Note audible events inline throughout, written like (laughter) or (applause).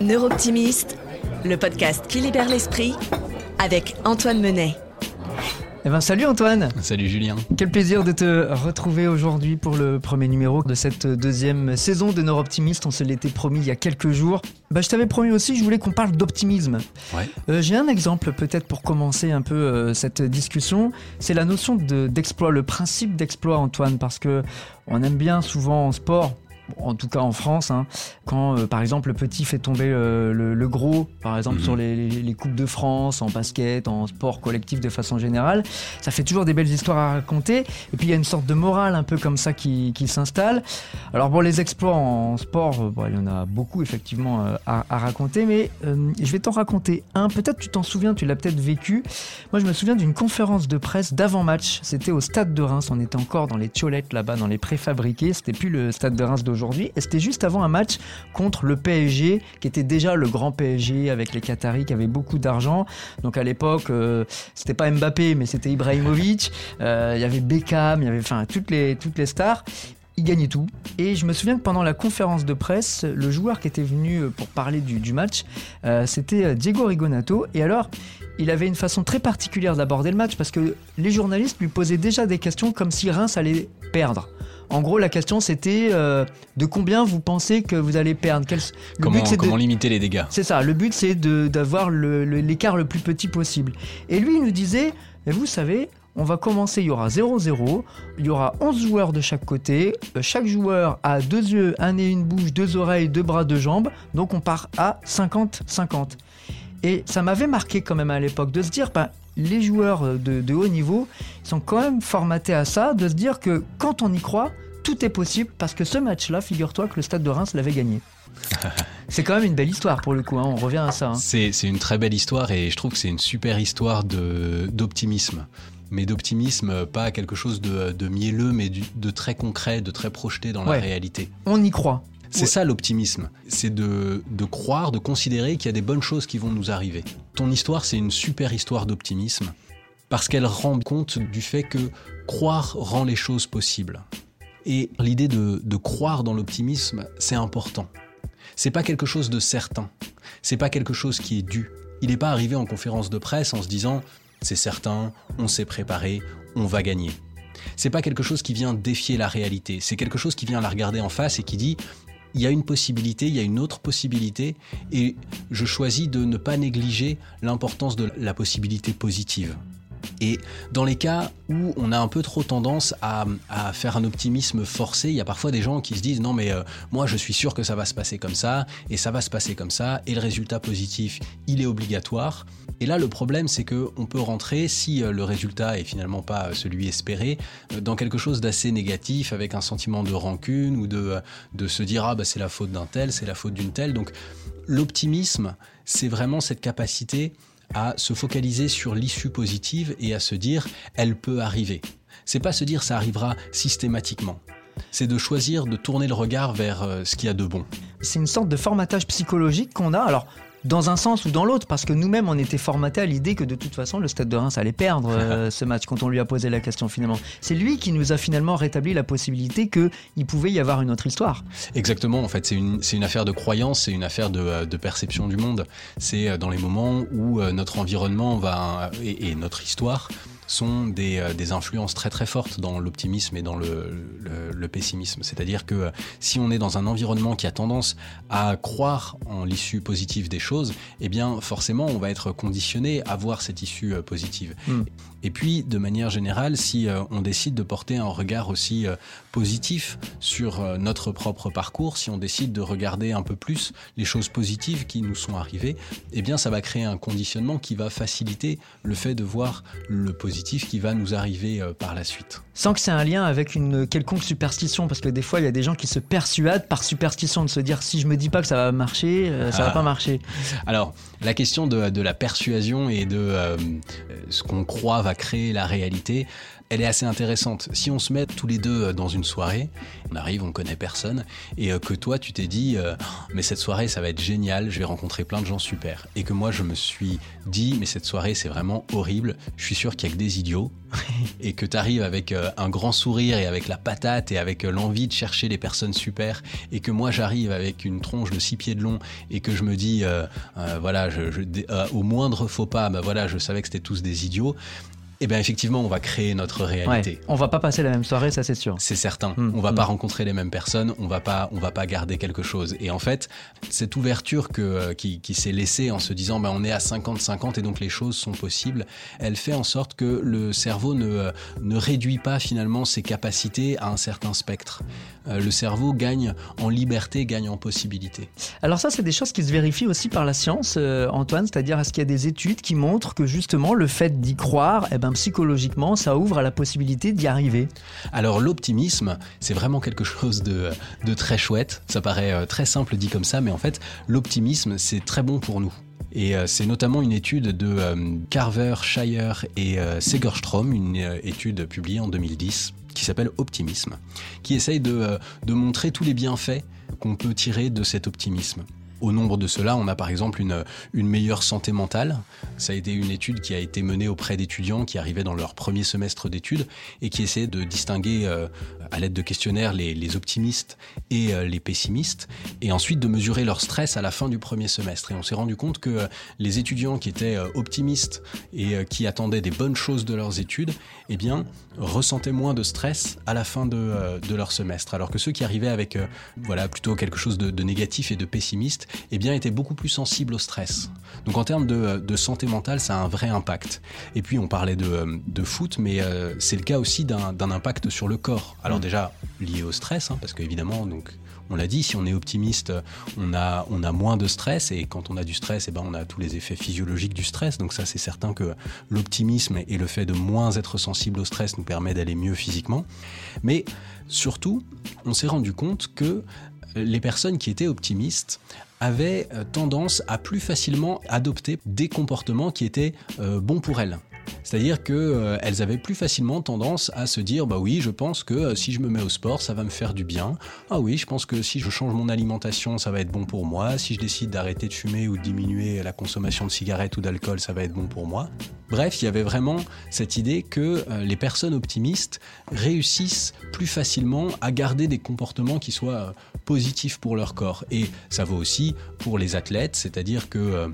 Neurooptimiste, le podcast qui libère l'esprit avec Antoine Menet. Eh ben, salut Antoine Salut Julien Quel plaisir de te retrouver aujourd'hui pour le premier numéro de cette deuxième saison de Neurooptimiste. On se l'était promis il y a quelques jours. Bah, je t'avais promis aussi, je voulais qu'on parle d'optimisme. Ouais. Euh, J'ai un exemple peut-être pour commencer un peu euh, cette discussion. C'est la notion d'exploit, le principe d'exploit Antoine, parce que on aime bien souvent en sport, en tout cas en France, hein, quand euh, par exemple le petit fait tomber euh, le, le gros, par exemple Mhm. sur les, les- les Coupes de France, en basket, en sport collectif de façon générale, ça fait toujours des belles histoires à raconter. Et puis il y a une sorte de morale un peu comme ça qui, qui s'installe. Alors bon, les exploits en sport, euh, bon, il y en a beaucoup effectivement à, à raconter, mais je vais t'en raconter un. Peut-être tu t'en souviens, tu l'as peut-être vécu. Moi je me souviens d'une conférence de presse d'avant-match. C'était au stade de Reims. On était encore dans les tiolettes là-bas, dans les préfabriqués. C'était plus le stade de Reims d'aujourd'hui. Et c'était juste avant un match contre le PSG, qui était déjà le grand PSG avec les Qataris qui avaient beaucoup d'argent. Donc à l'époque, euh, c'était pas Mbappé, mais c'était Ibrahimovic. Euh, Il y avait Beckham, il y avait enfin toutes les, toutes les stars. Il gagnait tout. Et je me souviens que pendant la conférence de presse, le joueur qui était venu pour parler du, match, euh, c'était Diego Rigonato. Et alors, il avait une façon très particulière d'aborder le match parce que les journalistes lui posaient déjà des questions comme si Reims allait perdre. En gros, la question c'était euh, de combien vous pensez que vous allez perdre? Quel- Le Comment, but, de- limiter les dégâts? C'est ça, le but c'est de- d'avoir le- le- l'écart le, plus petit possible. Et lui il nous disait, mais vous savez, on va commencer, il y aura 0-0, il y aura 11 joueurs de chaque côté, euh, chaque joueur a deux yeux, un nez, une bouche, deux oreilles, deux bras, deux jambes, donc on part à 50-50. Et ça m'avait marqué quand même à l'époque de se dire, bah, les joueurs euh, de, de haut niveau sont quand même formatés à ça, de se dire que quand on y croit, tout est possible parce que ce match-là, figure-toi que le stade de Reims l'avait gagné. (laughs) C'est quand même une belle histoire pour le coup, hein, on revient à ça. hein. C'est une très belle histoire et je trouve que c'est une super histoire d'optimisme. Mais d'optimisme, pas quelque chose de, de mielleux, mais du- de très concret, de très projeté dans Ouais. la réalité. On y croit. C'est Ouais. ça l'optimisme. C'est de, de croire, de considérer qu'il y a des bonnes choses qui vont nous arriver. Ton histoire, c'est une super histoire d'optimisme parce qu'elle rend compte du fait que croire rend les choses possibles. Et l'idée de, de croire dans l'optimisme, c'est important. C'est pas quelque chose de certain. C'est pas quelque chose qui est dû. Il n'est pas arrivé en conférence de presse en se disant c'est certain, on s'est préparé, on va gagner. C'est pas quelque chose qui vient défier la réalité. C'est quelque chose qui vient la regarder en face et qui dit il y a une possibilité, il y a une autre possibilité, et je choisis de ne pas négliger l'importance de la possibilité positive. Et dans les cas où on a un peu trop tendance à, faire un optimisme forcé, il y a parfois des gens qui se disent non mais euh, moi je suis sûr que ça va se passer comme ça, et ça va se passer comme ça, et le résultat positif, il est obligatoire. Et là le problème c'est que on peut rentrer, si euh, le résultat est finalement pas celui espéré, euh, dans quelque chose d'assez négatif, avec un sentiment de rancune, ou de, euh, de se dire ah bah c'est la faute d'un tel, c'est la faute d'une telle. Donc l'optimisme, c'est vraiment cette capacité à se focaliser sur l'issue positive et à se dire elle peut arriver. C'est pas se dire ça arrivera systématiquement. C'est de choisir de tourner le regard vers euh, ce qu'il y a de bon. C'est une sorte de formatage psychologique qu'on a. Alors, dans un sens ou dans l'autre, parce que nous-mêmes, on était formatés à l'idée que de toute façon, le Stade de Reims allait perdre euh, (laughs) ce match quand on lui a posé la question finalement. C'est lui qui nous a finalement rétabli la possibilité qu'il pouvait y avoir une autre histoire. Exactement, en fait, c'est une, affaire de croyance, c'est une affaire de, euh, de perception du monde. C'est euh, dans les moments où notre environnement va, et, et notre histoire sont des, euh, des influences très très fortes dans l'optimisme et dans le, le, le pessimisme. C'est-à-dire que euh, si on est dans un environnement qui a tendance à croire en l'issue positive des choses, eh bien forcément on va être conditionné à voir cette issue euh, positive. Mm. Et puis, de manière générale, si euh, on décide de porter un regard aussi euh, positif sur euh, notre propre parcours, si on décide de regarder un peu plus les choses positives qui nous sont arrivées, eh bien, ça va créer un conditionnement qui va faciliter le fait de voir le positif qui va nous arriver euh, par la suite. Sans que c'est un lien avec une quelconque superstition, parce que des fois, il y a des gens qui se persuadent par superstition de se dire si je me dis pas que ça va marcher, euh, ça va Ah. pas marcher. Alors, la question de, de la persuasion et de euh, ce qu'on croit va créer la réalité, elle est assez intéressante. Si on se met tous les deux dans une soirée, on arrive, on connaît personne, et que toi tu t'es dit, mais cette soirée ça va être génial, je vais rencontrer plein de gens super. Et que moi je me suis dit, mais cette soirée c'est vraiment horrible, je suis sûr qu'il y a que des idiots, (laughs) et que tu arrives avec un grand sourire et avec la patate et avec l'envie de chercher les personnes super, et que moi j'arrive avec une tronche de six pieds de long et que je me dis, voilà, je, au moindre faux pas, bah voilà, je savais que c'était tous des idiots eh bien effectivement, on va créer notre réalité. On va pas passer la même soirée, ça c'est sûr. C'est certain. On hmm. on va pas hmm. rencontrer les mêmes personnes, on va pas, on va pas garder quelque chose. Et en fait, cette ouverture que, euh, qui, s'est laissée en se disant, ben, on est à 50-50 et donc les choses sont possibles, elle fait en sorte que le cerveau ne, euh, ne réduit pas finalement ses capacités à un certain spectre. Euh, le cerveau gagne en liberté, gagne en possibilité. Alors ça, c'est des choses qui se vérifient aussi par la science, Antoine, c'est-à-dire est-ce qu'il y a des études qui montrent que justement le fait d'y croire, eh ben, psychologiquement, ça ouvre à la possibilité d'y arriver Alors l'optimisme, c'est vraiment quelque chose de, très chouette. Ça paraît euh, très simple dit comme ça, mais en fait, l'optimisme, c'est très bon pour nous. Et euh, c'est notamment une étude de euh, Carver, Shire et Segerstrom, une étude publiée en 2010 qui s'appelle Optimisme, qui essaye de montrer tous les bienfaits qu'on peut tirer de cet optimisme. Au nombre de cela, on a par exemple une, meilleure santé mentale. Ça a été une étude qui a été menée auprès d'étudiants qui arrivaient dans leur premier semestre d'études et qui essaient de distinguer euh, à l'aide de questionnaires les, optimistes et euh, les pessimistes et ensuite de mesurer leur stress à la fin du premier semestre. Et on s'est rendu compte que euh, les étudiants qui étaient optimistes et qui attendaient des bonnes choses de leurs études, eh bien, ressentaient moins de stress à la fin de, leur semestre. Alors que ceux qui arrivaient avec voilà, plutôt quelque chose de négatif et de pessimiste, eh bien, étaient beaucoup plus sensibles au stress. Donc en termes de, santé mentale, ça a un vrai impact. Et puis on parlait de, foot, mais euh, c'est le cas aussi d'un impact sur le corps. Alors mm. déjà lié au stress, hein, parce qu'évidemment, donc on l'a dit, si on est optimiste, on a, moins de stress et quand on a du stress, eh ben, on a tous les effets physiologiques du stress. Donc ça, c'est certain que l'optimisme et le fait de moins être sensible au stress nous permet d'aller mieux physiquement. Mais surtout, on s'est rendu compte que les personnes qui étaient optimistes avaient euh, tendance à plus facilement adopter des comportements qui étaient euh, bons pour elles. C'est-à-dire qu'elles euh, avaient plus facilement tendance à se dire bah oui, je pense que si je me mets au sport, ça va me faire du bien. Ah oui, je pense que si je change mon alimentation, ça va être bon pour moi. Si je décide d'arrêter de fumer ou de diminuer la consommation de cigarettes ou d'alcool, ça va être bon pour moi. Bref, il y avait vraiment cette idée que les personnes optimistes réussissent plus facilement à garder des comportements qui soient positif pour leur corps. Et ça vaut aussi pour les athlètes, c'est-à-dire que euh,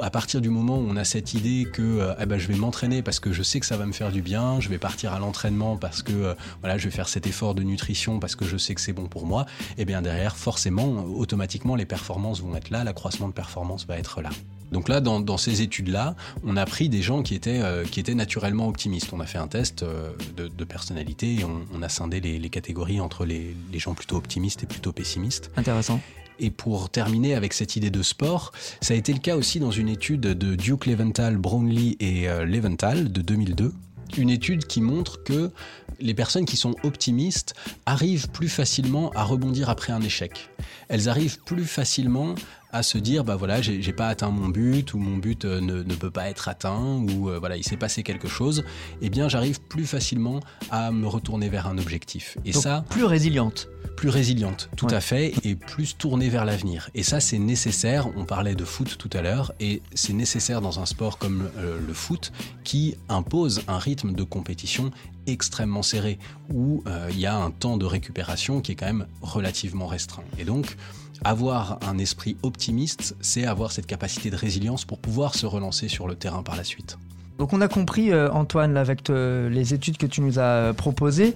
à partir du moment où on a cette idée que euh, eh ben, je vais m'entraîner parce que je sais que ça va me faire du bien, je vais partir à l'entraînement parce que euh, voilà, je vais faire cet effort de nutrition parce que je sais que c'est bon pour moi, et eh bien derrière, forcément, automatiquement, les performances vont être là, l'accroissement de performance va être là. Donc là, dans, ces études-là, on a pris des gens qui étaient, euh, naturellement optimistes. On a fait un test euh, de, personnalité et on, a scindé les, catégories entre les, gens plutôt optimistes et plutôt pessimistes. Intéressant. Et pour terminer avec cette idée de sport, ça a été le cas aussi dans une étude de Duke Leventhal, Brownlee et euh, Leventhal de 2002 une étude qui montre que les personnes qui sont optimistes arrivent plus facilement à rebondir après un échec. Elles arrivent plus facilement à se dire bah voilà j'ai pas atteint mon but ou mon but euh, ne, ne peut pas être atteint ou euh, voilà il s'est passé quelque chose. Eh bien j'arrive plus facilement à me retourner vers un objectif. Et ça plus résiliente. plus résiliente tout à fait et plus tournée vers l'avenir. Et ça c'est nécessaire. On parlait de foot tout à l'heure et c'est nécessaire dans un sport comme euh, le foot qui impose un rythme de compétition extrêmement serré où il y a un temps de récupération qui est quand même relativement restreint et donc avoir un esprit optimiste, c'est avoir cette capacité de résilience pour pouvoir se relancer sur le terrain par la suite. Donc on a compris, euh, Antoine, avec euh, les études que tu nous as euh, proposées,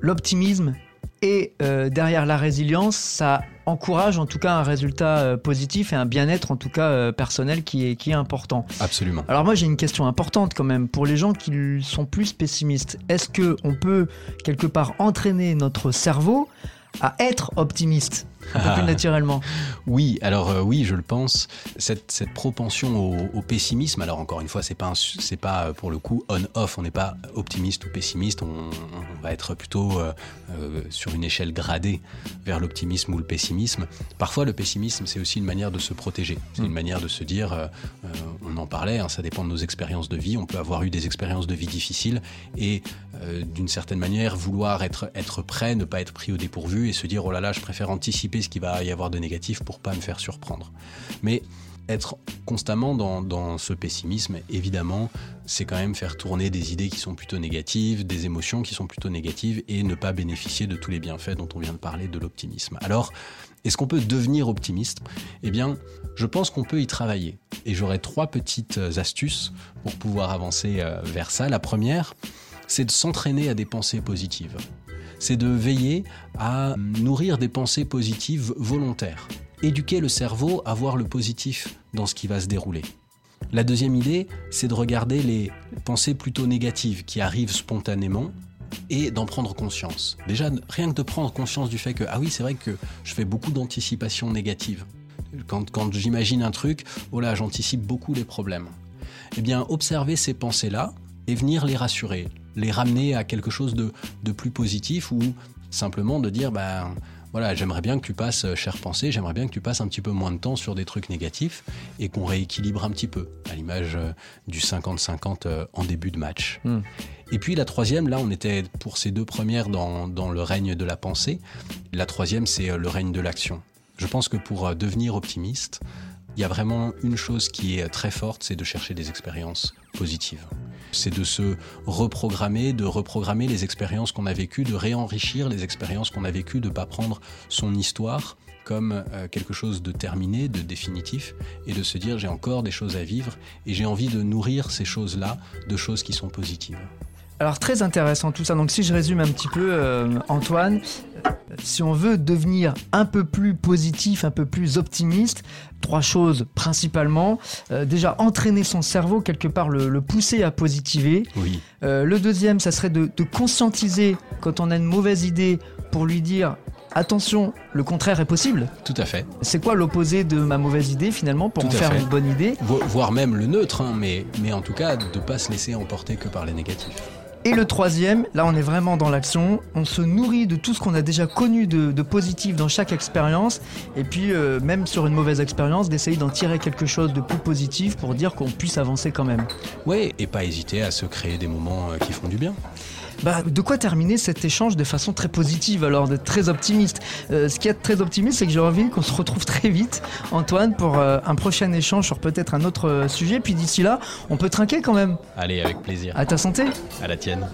l'optimisme et derrière la résilience, ça encourage en tout cas un résultat positif et un bien-être en tout cas personnel qui est, qui est important. Absolument. Alors moi j'ai une question importante quand même pour les gens qui sont plus pessimistes. Est-ce que on peut quelque part entraîner notre cerveau à être optimiste? Un peu plus (laughs) naturellement. Oui, alors euh, oui, je le pense. Cette, cette propension au, au, pessimisme, alors encore une fois, c'est pas c'est pas euh, pour le coup on-off. On n'est pas optimiste ou pessimiste. On, on va être plutôt euh, euh, sur une échelle gradée vers l'optimisme ou le pessimisme. Parfois, le pessimisme, c'est aussi une manière de se protéger. C'est une manière de se dire, on en parlait, hein, ça dépend de nos expériences de vie. On peut avoir eu des expériences de vie difficiles et d'une certaine manière vouloir être être prêt, ne pas être pris au dépourvu et se dire oh là là, je préfère anticiper ce qu'il va y avoir de négatif pour pas me faire surprendre. Mais être constamment dans, dans, ce pessimisme, évidemment, c'est quand même faire tourner des idées qui sont plutôt négatives, des émotions qui sont plutôt négatives et ne pas bénéficier de tous les bienfaits dont on vient de parler de l'optimisme. Alors, est-ce qu'on peut devenir optimiste? Eh bien, je pense qu'on peut y travailler. Et j'aurais trois petites astuces pour pouvoir avancer euh, vers ça. La première, c'est de s'entraîner à des pensées positives. C'est de veiller à nourrir des pensées positives volontaires éduquer le cerveau à voir le positif dans ce qui va se dérouler. La deuxième idée, c'est de regarder les pensées plutôt négatives qui arrivent spontanément et d'en prendre conscience. Déjà, rien que de prendre conscience du fait que, ah oui, c'est vrai que je fais beaucoup d'anticipation négative. Quand, quand j'imagine un truc, oh là, j'anticipe beaucoup les problèmes. Eh bien, observer ces pensées-là et venir les rassurer, les ramener à quelque chose de, de plus positif ou simplement de dire, ben, voilà, j'aimerais bien que tu passes, euh, chère pensée, j'aimerais bien que tu passes un petit peu moins de temps sur des trucs négatifs et qu'on rééquilibre un petit peu, à l'image euh, du 50-50 euh, en début de match. Mm. Et puis la troisième, là on était pour ces deux premières dans, dans le règne de la pensée, la troisième c'est le règne de l'action. Je pense que pour devenir optimiste, il y a vraiment une chose qui est très forte, c'est de chercher des expériences c'est de se reprogrammer, de reprogrammer les expériences qu'on a vécues, de réenrichir les expériences qu'on a vécues, de ne pas prendre son histoire comme euh, quelque chose de terminé, de définitif, et de se dire j'ai encore des choses à vivre et j'ai envie de nourrir ces choses-là de choses qui sont positives. Alors très intéressant tout ça. Donc si je résume un petit peu, euh, Antoine, si on veut devenir un peu plus positif, un peu plus optimiste, trois choses principalement. Euh, déjà, entraîner son cerveau, quelque part le, pousser à positiver. Oui. Euh, le deuxième, ça serait de, conscientiser quand on a une mauvaise idée pour lui dire attention, le contraire est possible. Tout à fait. C'est quoi l'opposé de ma mauvaise idée finalement pour en faire une bonne idée? Voire même le neutre, hein, mais, mais en tout cas de ne pas se laisser emporter que par les négatifs. Et le troisième, là on est vraiment dans l'action, on se nourrit de tout ce qu'on a déjà connu de, positif dans chaque expérience, et puis euh, même sur une mauvaise expérience, d'essayer d'en tirer quelque chose de plus positif pour dire qu'on puisse avancer quand même. Oui, et pas hésiter à se créer des moments euh, qui font du bien. Bah, de quoi terminer cet échange de façon très positive, alors d'être très optimiste? Euh, ce qui est très optimiste, c'est que j'ai envie qu'on se retrouve très vite, Antoine, pour euh, un prochain échange sur peut-être un autre euh, sujet. Puis d'ici là, on peut trinquer quand même. Allez, avec plaisir. À ta santé. À la tienne.